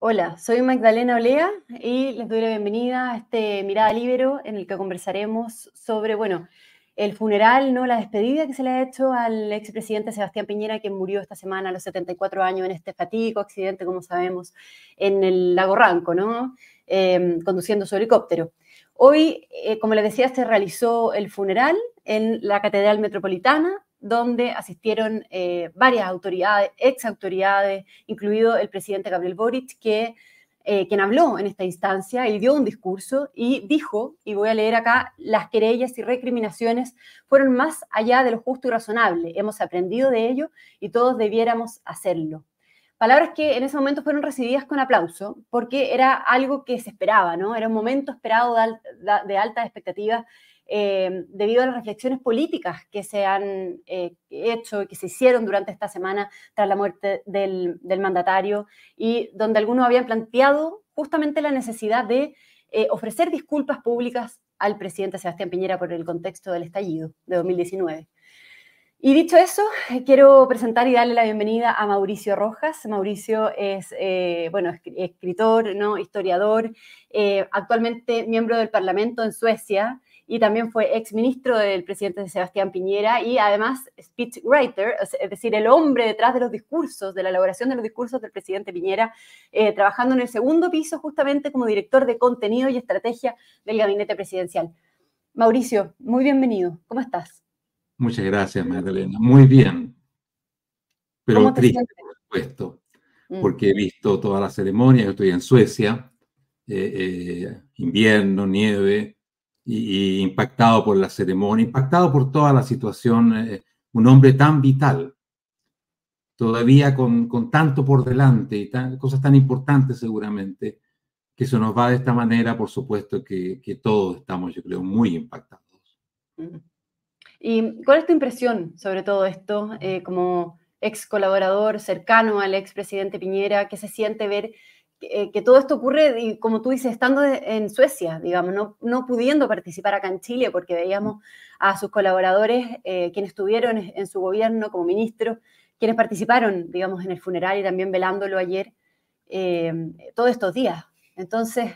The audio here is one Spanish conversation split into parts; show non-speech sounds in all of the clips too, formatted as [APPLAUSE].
Hola, soy Magdalena Olea y les doy la bienvenida a este Mirada Libero en el que conversaremos sobre, bueno, el funeral, ¿no? La despedida que se le ha hecho al expresidente Sebastián Piñera, que murió esta semana a los 74 años en este fatídico accidente, como sabemos, en el lago Ranco, ¿no? Em, conduciendo su helicóptero. Hoy, eh, como les decía, se realizó el funeral en la Catedral Metropolitana, donde asistieron eh, varias autoridades, ex autoridades, incluido el presidente Gabriel Boric, que, eh, quien habló en esta instancia y dio un discurso y dijo, y voy a leer acá, las querellas y recriminaciones fueron más allá de lo justo y razonable. Hemos aprendido de ello y todos debiéramos hacerlo. Palabras que en ese momento fueron recibidas con aplauso, porque era algo que se esperaba, ¿no? Era un momento esperado de, de altas expectativas eh, debido a las reflexiones políticas que se han eh, hecho y que se hicieron durante esta semana tras la muerte del, mandatario y donde algunos habían planteado justamente la necesidad de eh, ofrecer disculpas públicas al presidente Sebastián Piñera por el contexto del estallido de 2019. Y dicho eso, quiero presentar y darle la bienvenida a Mauricio Rojas. Mauricio es, bueno, escritor, ¿no? historiador, actualmente miembro del Parlamento en Suecia, y también fue ex ministro del presidente Sebastián Piñera y además speechwriter, es decir, el hombre detrás de los discursos, de la elaboración de los discursos del presidente Piñera, eh, trabajando en el segundo piso justamente como director de contenido y estrategia del gabinete presidencial. Mauricio, muy bienvenido. ¿Cómo estás? Muchas gracias, Magdalena. Muy bien. Pero triste, por supuesto, mm. porque he visto toda la ceremonia. Yo estoy en Suecia, eh, eh, invierno, nieve, y, impactado por la ceremonia, impactado por toda la situación, eh, un hombre tan vital, todavía con, con tanto por delante y cosas tan importantes seguramente, que se nos va de esta manera, por supuesto que, que todos estamos, yo creo, muy impactados. ¿Y cuál es tu impresión sobre todo esto, eh, como ex colaborador cercano al ex presidente Piñera? ¿Qué se siente ver eh, que todo esto ocurre, y como tú dices, estando en Suecia, digamos, no, no, pudiendo participar acá en Chile, porque veíamos a sus colaboradores, eh, quienes estuvieron en su gobierno como ministros, quienes participaron, digamos, en el funeral y también velándolo ayer, eh, todos estos días. Entonces,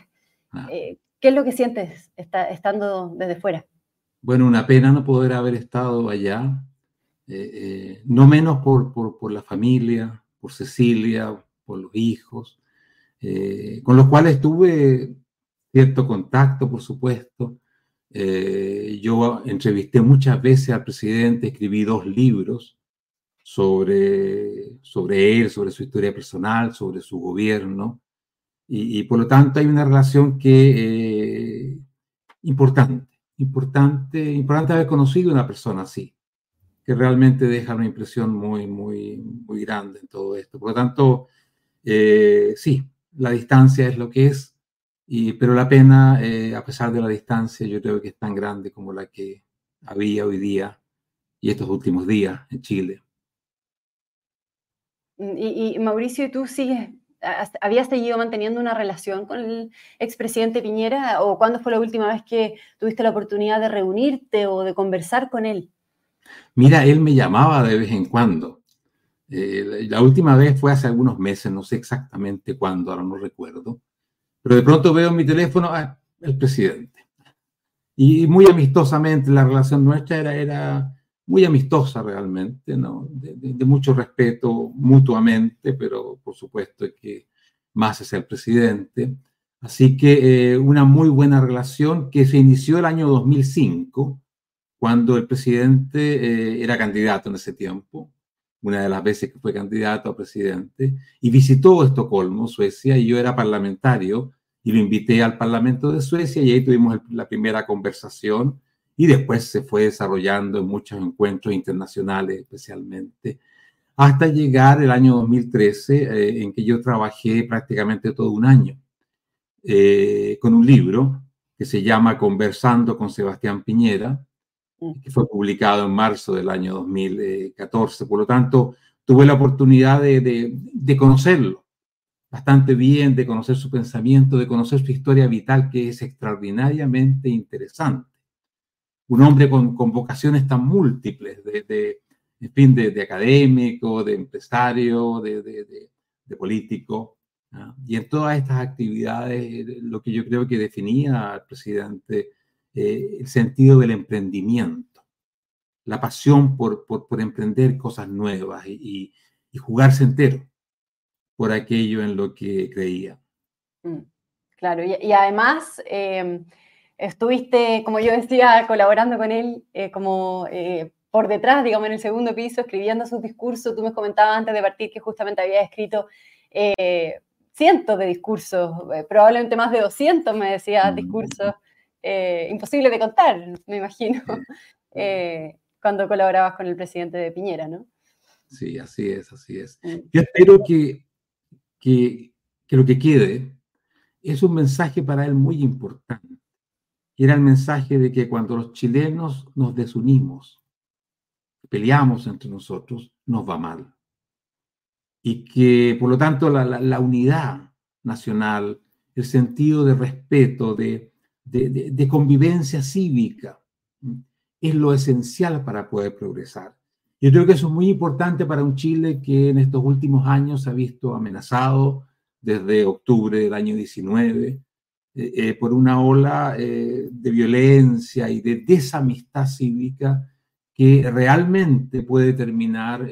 ah. ¿qué es lo que sientes estando desde fuera? Bueno, una pena no poder haber estado allá, no menos por, por, por la familia, por Cecilia, por los hijos, eh, con los cuales tuve cierto contacto, por supuesto. Eh, yo entrevisté muchas veces al presidente, escribí dos libros sobre, sobre él, sobre su historia personal, sobre su gobierno, y, por lo tanto hay una relación que eh, importante, importante, importante haber conocido a una persona así, que realmente deja una impresión muy, muy, muy grande en todo esto. Por lo tanto, sí, la distancia es lo que es, y, pero la pena, eh, a pesar de la distancia, yo creo que es tan grande como la que había hoy día y estos últimos días en Chile. Mm, y, Mauricio, ¿tú sigues, habías seguido manteniendo una relación con el expresidente Piñera o cuándo fue la última vez que tuviste la oportunidad de reunirte o de conversar con él? Mira, él me llamaba de vez en cuando eh, la última vez fue hace algunos meses, no sé exactamente cuándo, ahora no recuerdo, pero de pronto veo en mi teléfono ah, el presidente. Y muy amistosamente, la relación nuestra era, era muy amistosa realmente, ¿no? de, mucho respeto mutuamente, pero por supuesto que más es el presidente. Así que eh, una muy buena relación que se inició el año 2005, cuando el presidente eh, era candidato en ese tiempo una de las veces que fue candidato a presidente, y visitó Estocolmo, Suecia, y yo era parlamentario, y lo invité al Parlamento de Suecia, y ahí tuvimos la primera conversación, y después se fue desarrollando en muchos encuentros internacionales especialmente, hasta llegar el año 2013, eh, en que yo trabajé prácticamente todo un año eh, con un libro que se llama Conversando con Sebastián Piñera, que fue publicado en marzo del año 2014. Por lo tanto, tuve la oportunidad de, de, conocerlo bastante bien, de conocer su pensamiento, de conocer su historia vital, que es extraordinariamente interesante. Un hombre con, con vocaciones tan múltiples, de, de en fin, de, de, académico, de empresario, de, de político, Y en todas estas actividades, lo que yo creo que definía al presidente, eh, el sentido del emprendimiento, la pasión por, por, emprender cosas nuevas y, y, jugarse entero por aquello en lo que creía. Mm, claro, y, además em, estuviste, como yo decía, colaborando con él eh, como eh, por detrás, digamos, en el segundo piso, escribiendo sus discursos. Tú me comentabas antes de partir que justamente había escrito cientos de discursos, probablemente más de 200, me decía, mm. discursos eh, imposibles de contar, me imagino, [LAUGHS] eh, cuando colaborabas con el presidente de Piñera, ¿no? Sí, así es, así es. Mm. Yo espero que, que, que lo que quede es un mensaje para él muy importante. Era el mensaje de que cuando los chilenos nos desunimos, peleamos entre nosotros, nos va mal y que por lo tanto la, unidad nacional, el sentido de respeto, de, convivencia cívica, es lo esencial para poder progresar. Yo creo que eso es muy importante para un Chile que en estos últimos años se ha visto amenazado desde octubre del año 19 eh, eh, por una ola eh, de violencia y de desamistad cívica que realmente puede terminar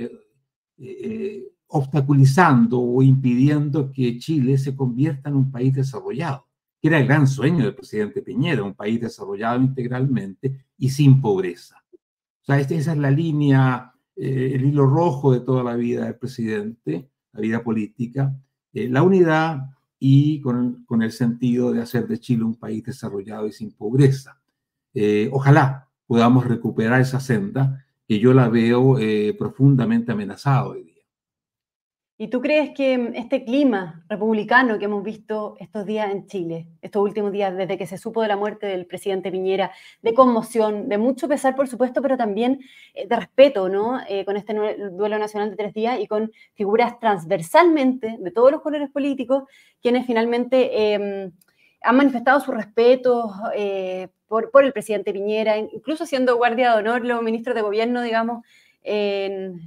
obstaculizando o impidiendo que Chile se convierta en un país desarrollado, que era el gran sueño del presidente Piñera, un país desarrollado integralmente y sin pobreza. O sea, esa es la línea, eh, el hilo rojo de toda la vida del presidente, la vida política, eh, la unidad y con, con, el sentido de hacer de Chile un país desarrollado y sin pobreza. Eh, ojalá podamos recuperar esa senda que yo la veo profundamente amenazada hoy día. ¿Y tú crees que este clima republicano que hemos visto estos días en Chile, estos últimos días desde que se supo de la muerte del presidente Piñera, de conmoción, de mucho pesar, por supuesto, pero también eh, de respeto, ¿no? Eh, con este duelo nacional de tres días y con figuras transversalmente de todos los colores políticos, quienes finalmente em, han manifestado su respeto eh, por, por, el presidente Piñera, incluso siendo guardia de honor los ministros de gobierno, digamos, en,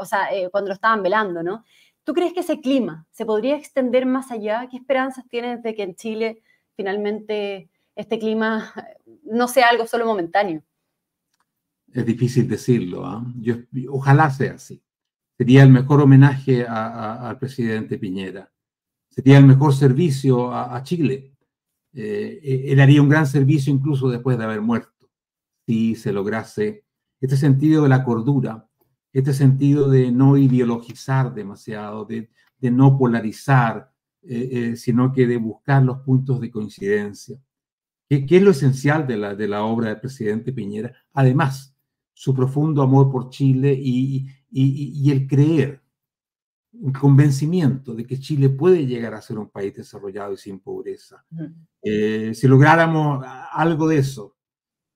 o sea, eh, cuando lo estaban velando, ¿no? ¿Tú crees que ese clima se podría extender más allá? ¿Qué esperanzas tienes de que en Chile finalmente este clima no sea algo solo momentáneo? Es difícil decirlo. ¿ah? ojalá sea así. Sería el mejor homenaje al presidente Piñera. Sería el mejor servicio a, Chile. Eh, él haría un gran servicio incluso después de haber muerto, si se lograse este sentido de la cordura, este sentido de no ideologizar demasiado, de, no polarizar, eh, eh, sino que de buscar los puntos de coincidencia. ¿Qué, es lo esencial de la, de la obra del presidente Piñera? Además, su profundo amor por Chile y, el creer, un convencimiento de que Chile puede llegar a ser un país desarrollado y sin pobreza. Eh, si lográramos algo de eso,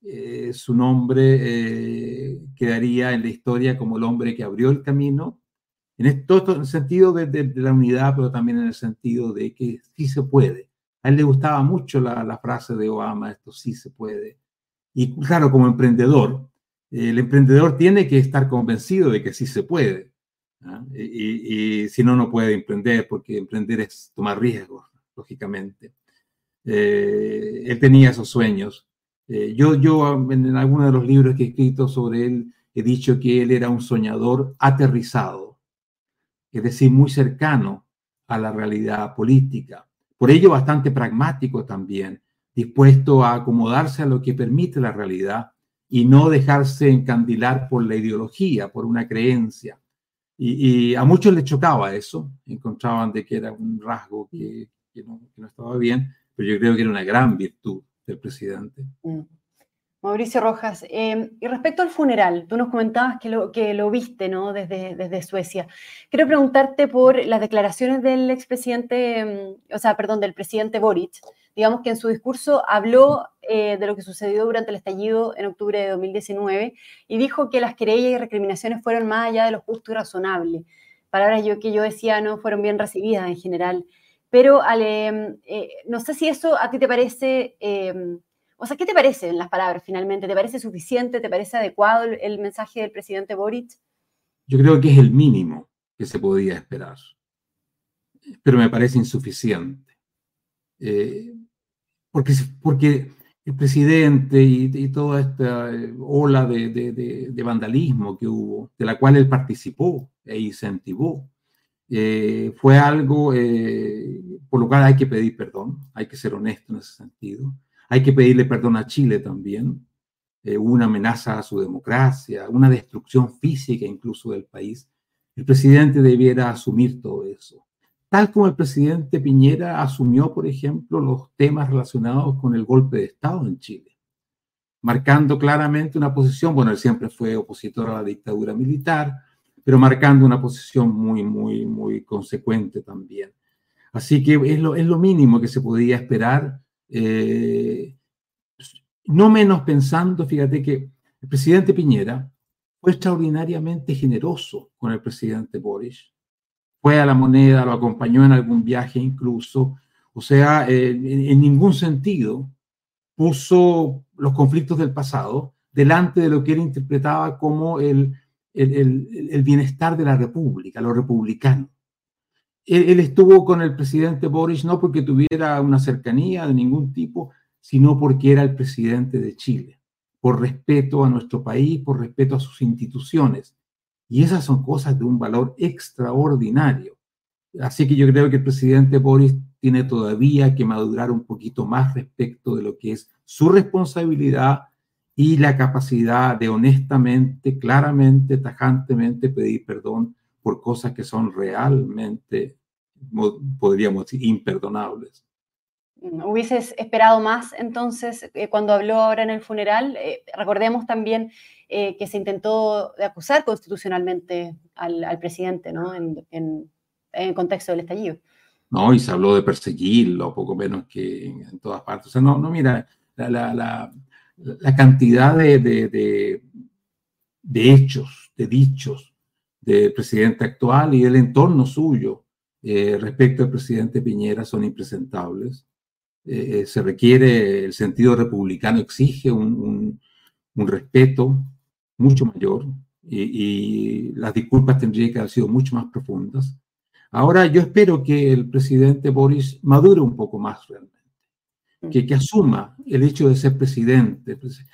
eh, su nombre eh, quedaría en la historia como el hombre que abrió el camino, en el sentido de, la unidad, pero también en el sentido de que sí se puede. A él le gustaba mucho la, frase de Obama, esto sí se puede. Y claro, como emprendedor, el emprendedor tiene que estar convencido de que sí se puede. ¿ah? Y, si no, no puede emprender, porque emprender es tomar riesgos, lógicamente. Eh, él tenía esos sueños eh, yo, yo en, algunos de los libros que he escrito sobre él he dicho que él era un soñador aterrizado, es decir, muy cercano a la realidad política. Por ello, bastante pragmático también, dispuesto a acomodarse a lo que permite la realidad y no dejarse encandilar por la ideología, por una creencia. Y, a muchos les chocaba eso, encontraban de que era un rasgo que no estaba bien, pero yo creo que era una gran virtud del presidente. Mm. Mauricio Rojas, em, y respecto al funeral, tú nos comentabas que lo, que lo viste ¿no? desde, desde Suecia. Quiero preguntarte por las declaraciones del expresidente, em, o sea, perdón, del presidente Boric. Digamos que en su discurso habló eh, de lo que sucedió durante el estallido en octubre de 2019 y dijo que las querellas y recriminaciones fueron más allá de lo justo y razonable. Palabras yo, que yo decía no fueron bien recibidas en general. Pero Ale, eh, no sé si eso a ti te parece, em, o sea, ¿qué te parecen las palabras finalmente? ¿Te parece suficiente? ¿Te parece adecuado el, mensaje del presidente Boric? Yo creo que es el mínimo que se podía esperar. pero me parece insuficiente. porque, porque el presidente y, toda esta ola de, de, vandalismo que hubo, de la cual él participó e incentivó, fue algo por lo cual hay que pedir perdón, hay que ser honesto en ese sentido. Hay que pedirle perdón a Chile también. Eh, una amenaza a su democracia, una destrucción física incluso del país. El presidente debiera asumir todo eso. Tal como el presidente Piñera asumió, por ejemplo, los temas relacionados con el golpe de Estado en Chile, marcando claramente una posición, bueno, él siempre fue opositor a la dictadura militar, pero marcando una posición muy, muy, muy consecuente también. Así que es lo, es lo mínimo que se podía esperar, eh, no menos pensando, fíjate que el presidente Piñera fue extraordinariamente generoso con el presidente Boris. Fue a la moneda, lo acompañó en algún viaje incluso. O sea, en, ningún sentido puso los conflictos del pasado delante de lo que él interpretaba como el, el, bienestar de la República, lo republicano él, estuvo con el presidente Boris no porque tuviera una cercanía de ningún tipo, sino porque era el presidente de Chile, por respeto a nuestro país, por respeto a sus instituciones. Y esas son cosas de un valor extraordinario. Así que yo creo que el presidente Boris tiene todavía que madurar un poquito más respecto de lo que es su responsabilidad y la capacidad de honestamente, claramente, tajantemente pedir perdón por cosas que son realmente, podríamos decir, imperdonables. ¿Hubieses esperado más entonces eh, cuando habló ahora en el funeral? Eh, recordemos también eh, que se intentó acusar constitucionalmente al, presidente ¿no? en, el contexto del estallido. No, y se habló de perseguirlo, poco menos que en, todas partes. O sea, no, no mira, la, la, cantidad de, de, de hechos, de dichos del presidente actual y el entorno suyo eh, respecto al presidente Piñera son impresentables. Eh, eh, se requiere, el sentido republicano exige un, un, respeto mucho mayor y, y, las disculpas tendrían que haber sido mucho más profundas. Ahora yo espero que el presidente Boris madure un poco más realmente, que, asuma el hecho de ser presidente, pues,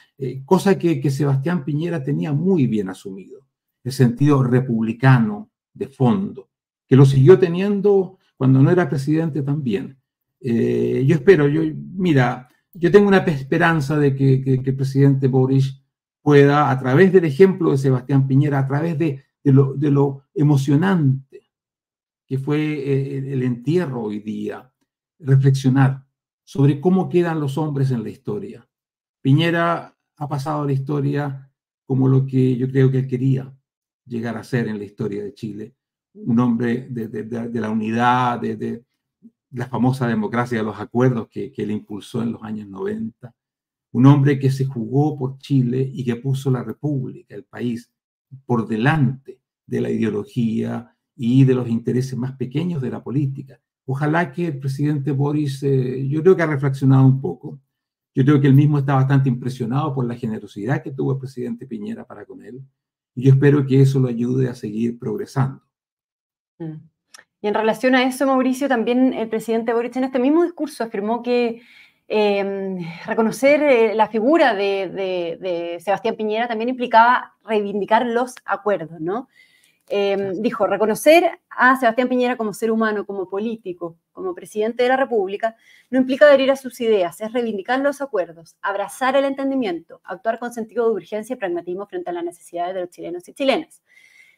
cosa que, que Sebastián Piñera tenía muy bien asumido el sentido republicano de fondo, que lo siguió teniendo cuando no era presidente también. Eh, yo espero, yo, mira, yo tengo una esperanza de que, el presidente Boris pueda, a través del ejemplo de Sebastián Piñera, a través de, lo, emocionante que fue eh, el entierro hoy día, reflexionar sobre cómo quedan los hombres en la historia. Piñera ha pasado la historia como lo que yo creo que él quería, llegar a ser en la historia de Chile. Un hombre de, la unidad, de, la famosa democracia de los acuerdos que, que él impulsó en los años 90. Un hombre que se jugó por Chile y que puso la república, el país, por delante de la ideología y de los intereses más pequeños de la política. Ojalá que el presidente Boris, eh, yo creo que ha reflexionado un poco. Yo creo que él mismo está bastante impresionado por la generosidad que tuvo el presidente Piñera para con él. Y yo espero que eso lo ayude a seguir progresando. Mm. Y en relación a eso, Mauricio, también el presidente Boric en este mismo discurso afirmó que em, reconocer eh, la figura de, de, Sebastián Piñera también implicaba reivindicar los acuerdos, ¿no? Em, dijo, reconocer a Sebastián Piñera como ser humano, como político, como presidente de la República, no implica adherir a sus ideas, es reivindicar los acuerdos, abrazar el entendimiento, actuar con sentido de urgencia y pragmatismo frente a las necesidades de los chilenos y chilenas.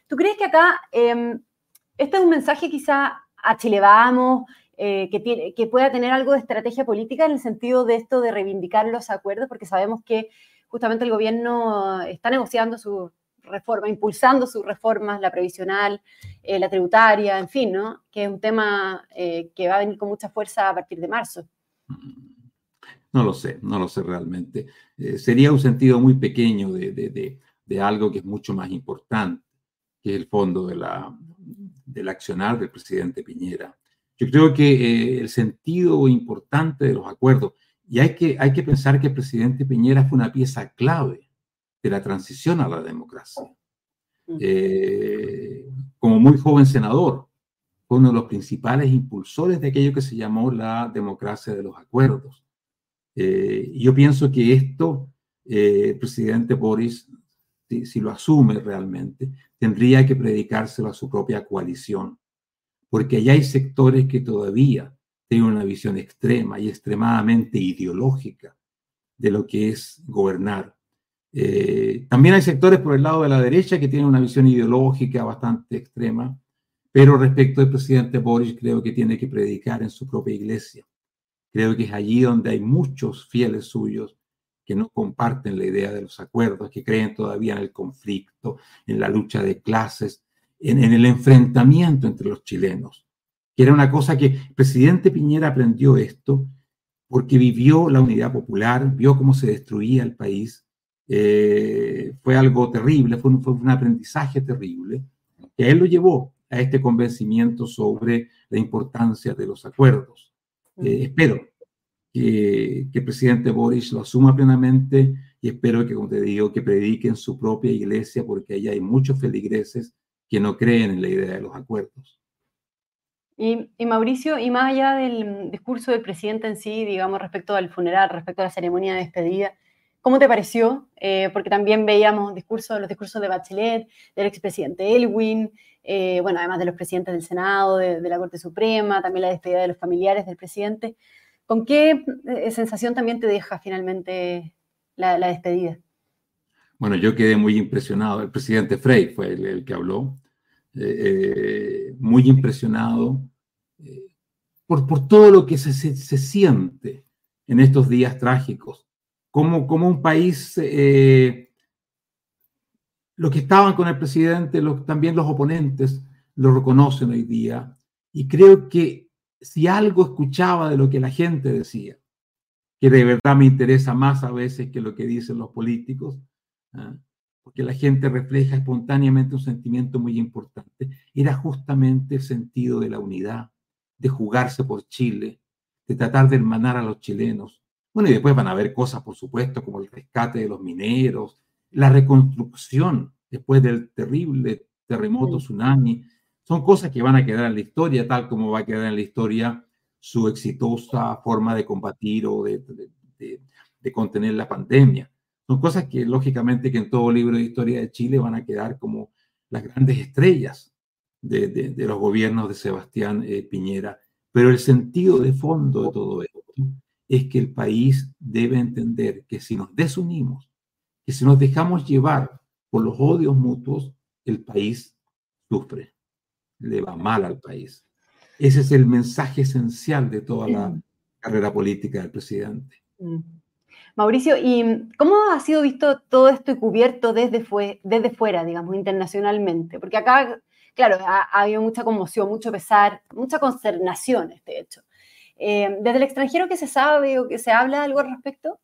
¿Tú crees que acá este es un mensaje quizá a Chile Vamos, eh, que, que pueda tener algo de estrategia política en el sentido de esto de reivindicar los acuerdos? Porque sabemos que justamente el gobierno está negociando su reforma, impulsando sus reformas, la previsional, eh, la tributaria, en fin, ¿no? Que es un tema eh, que va a venir con mucha fuerza a partir de marzo. No lo sé, no lo sé realmente. Eh, sería un sentido muy pequeño de, de, de, algo que es mucho más importante, que es el fondo de la, del accionar del presidente Piñera. Yo creo que el sentido importante de los acuerdos, y hay que, hay que pensar que el presidente Piñera fue una pieza clave de la transición a la democracia. Eh, como muy joven senador, fue uno de los principales impulsores de aquello que se llamó la democracia de los acuerdos. Eh, yo pienso que esto, eh, el presidente Boris, si, si, lo asume realmente, tendría que predicárselo a su propia coalición, porque allá hay sectores que todavía tienen una visión extrema y extremadamente ideológica de lo que es gobernar. Eh, también hay sectores por el lado de la derecha que tienen una visión ideológica bastante extrema, pero respecto del presidente Boris creo que tiene que predicar en su propia iglesia. Creo que es allí donde hay muchos fieles suyos que no comparten la idea de los acuerdos, que creen todavía en el conflicto, en la lucha de clases, en, el enfrentamiento entre los chilenos, que era una cosa que el presidente Piñera aprendió esto porque vivió la unidad popular, vio cómo se destruía el país eh, fue algo terrible, fue un, fue un, aprendizaje terrible, que a él lo llevó a este convencimiento sobre la importancia de los acuerdos. Eh, espero que, que, el presidente Boris lo asuma plenamente y espero que, como te digo, que predique en su propia iglesia, porque allá hay muchos feligreses que no creen en la idea de los acuerdos. Y, y, Mauricio, y más allá del discurso del presidente en sí, digamos, respecto al funeral, respecto a la ceremonia de despedida, ¿Cómo te pareció? Eh, porque también veíamos discursos, los discursos de Bachelet, del expresidente Elwin, eh, bueno, además de los presidentes del Senado, de, la Corte Suprema, también la despedida de los familiares del presidente. ¿Con qué eh, sensación también te deja finalmente la, despedida? Bueno, yo quedé muy impresionado. El presidente Frey fue el, el que habló. Eh, muy impresionado por, por, todo lo que se, se, se siente en estos días trágicos como, como un país, eh, los que estaban con el presidente, también los oponentes, lo reconocen hoy día. Y creo que si algo escuchaba de lo que la gente decía, que de verdad me interesa más a veces que lo que dicen los políticos, ¿eh? porque la gente refleja espontáneamente un sentimiento muy importante, era justamente el sentido de la unidad, de jugarse por Chile, de tratar de hermanar a los chilenos, bueno, y después van a haber cosas, por supuesto, como el rescate de los mineros, la reconstrucción después del terrible terremoto, tsunami. Son cosas que van a quedar en la historia, tal como va a quedar en la historia su exitosa forma de combatir o de, de, de, de contener la pandemia. Son cosas que, lógicamente, que en todo libro de historia de Chile van a quedar como las grandes estrellas de, de los gobiernos de Sebastián eh, Piñera. Pero el sentido de fondo de todo esto es que el país debe entender que si nos desunimos, que si nos dejamos llevar por los odios mutuos, el país sufre, le va mal al país. Ese es el mensaje esencial de toda la carrera política del presidente. Mm. Mauricio, ¿y cómo ha sido visto todo esto y cubierto desde, fue, desde fuera, digamos, internacionalmente? Porque acá, claro, ha, ha habido mucha conmoción, mucho pesar, mucha consternación, este hecho. Eh, ¿Desde el extranjero qué se sabe o que se habla algo al respecto?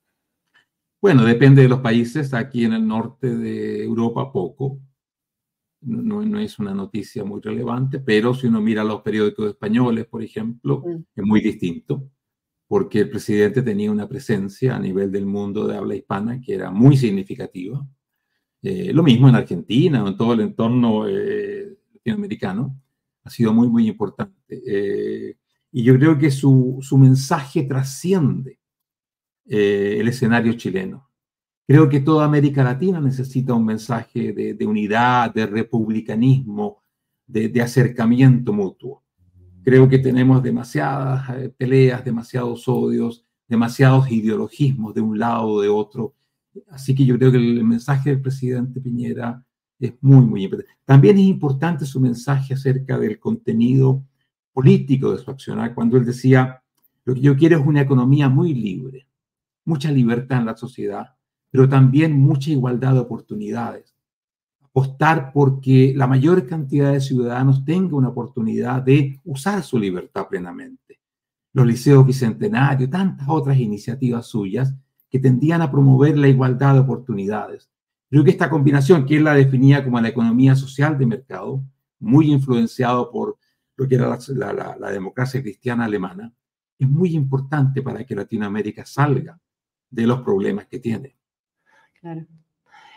Bueno, depende de los países. Aquí en el norte de Europa, poco. No, no, es una noticia muy relevante, pero si uno mira los periódicos españoles, por ejemplo, mm. es muy distinto, porque el presidente tenía una presencia a nivel del mundo de habla hispana que era muy significativa. Eh, lo mismo en Argentina o en todo el entorno eh, latinoamericano, ha sido muy, muy importante. Eh, y yo creo que su, su mensaje trasciende eh, el escenario chileno. Creo que toda América Latina necesita un mensaje de, de unidad, de republicanismo, de, de, acercamiento mutuo. Creo que tenemos demasiadas eh, peleas, demasiados odios, demasiados ideologismos de un lado o de otro. Así que yo creo que el mensaje del presidente Piñera es muy, muy importante. También es importante su mensaje acerca del contenido político de su accionar, cuando él decía, lo que yo quiero es una economía muy libre, mucha libertad en la sociedad, pero también mucha igualdad de oportunidades. Apostar porque la mayor cantidad de ciudadanos tenga una oportunidad de usar su libertad plenamente. Los liceos bicentenarios, tantas otras iniciativas suyas que tendían a promover la igualdad de oportunidades. Creo que esta combinación, que él la definía como la economía social de mercado, muy influenciado por lo que era la, la, la, democracia cristiana alemana, es muy importante para que Latinoamérica salga de los problemas que tiene. Claro.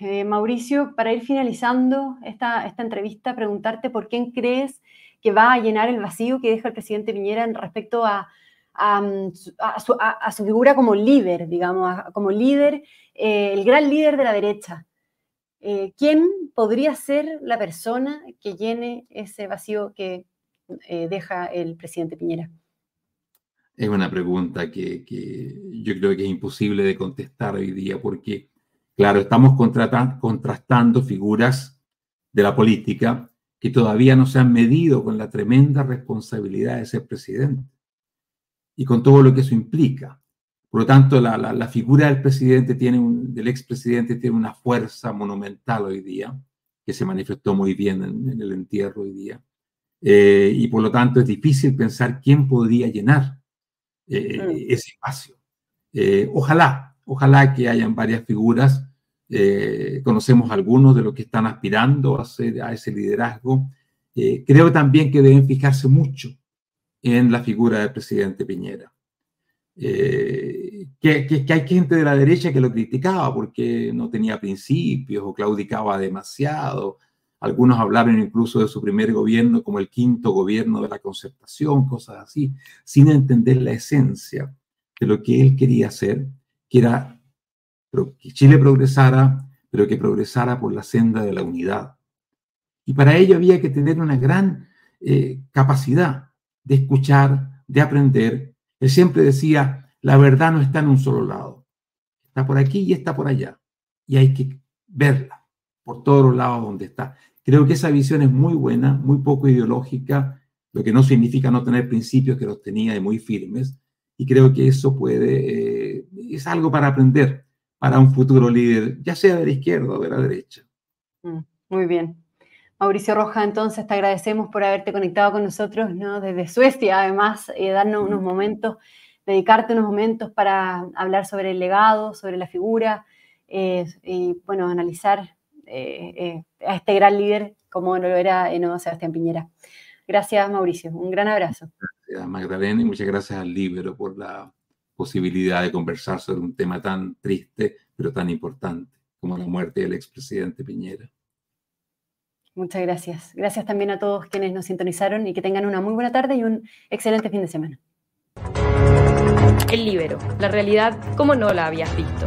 Eh, Mauricio, para ir finalizando esta, esta entrevista, preguntarte por quién crees que va a llenar el vacío que deja el presidente Piñera en respecto a, a, su, figura como líder, digamos, como líder, eh, el gran líder de la derecha. Eh, ¿Quién podría ser la persona que llene ese vacío que eh, deja el presidente Piñera? Es una pregunta que, yo creo que es imposible de contestar hoy día porque, claro, estamos contrastando figuras de la política que todavía no se han medido con la tremenda responsabilidad de ser presidente y con todo lo que eso implica. Por lo tanto, la, figura del presidente tiene del expresidente tiene una fuerza monumental hoy día, que se manifestó muy bien en, el entierro hoy día. Eh, y por lo tanto es difícil pensar quién podría llenar eh, mm. ese espacio. Eh, ojalá, ojalá que hayan varias figuras. Eh, conocemos algunos de los que están aspirando a, a ese liderazgo. creo también que deben fijarse mucho en la figura del presidente Piñera. que, que, que, hay gente de la derecha que lo criticaba porque no tenía principios o claudicaba demasiado. Algunos hablaron incluso de su primer gobierno como el quinto gobierno de la concertación, cosas así, sin entender la esencia de lo que él quería hacer, que era que Chile progresara, pero que progresara por la senda de la unidad. Y para ello había que tener una gran eh, capacidad de escuchar, de aprender. Él siempre decía, la verdad no está en un solo lado, está por aquí y está por allá. Y hay que verla por todos los lados donde está. Creo que esa visión es muy buena, muy poco ideológica, lo que no significa no tener principios que los tenía y muy firmes. Y creo que eso puede, eh, es algo para aprender para un futuro líder, ya sea de la izquierda o de la derecha. Mm, muy bien. Mauricio Roja, entonces te agradecemos por haberte conectado con nosotros ¿no? desde Suecia, además, eh, darnos unos momentos, dedicarte unos momentos para hablar sobre el legado, sobre la figura eh, y, bueno, analizar eh, a este gran líder como lo era Eno Sebastián Piñera. Gracias, Mauricio. Un gran abrazo. Gracias, Magdalena, y muchas gracias al Libro por la posibilidad de conversar sobre un tema tan triste, pero tan importante como la muerte del expresidente Piñera. Muchas gracias. Gracias también a todos quienes nos sintonizaron y que tengan una muy buena tarde y un excelente fin de semana. El Libero, la realidad como no la habías visto.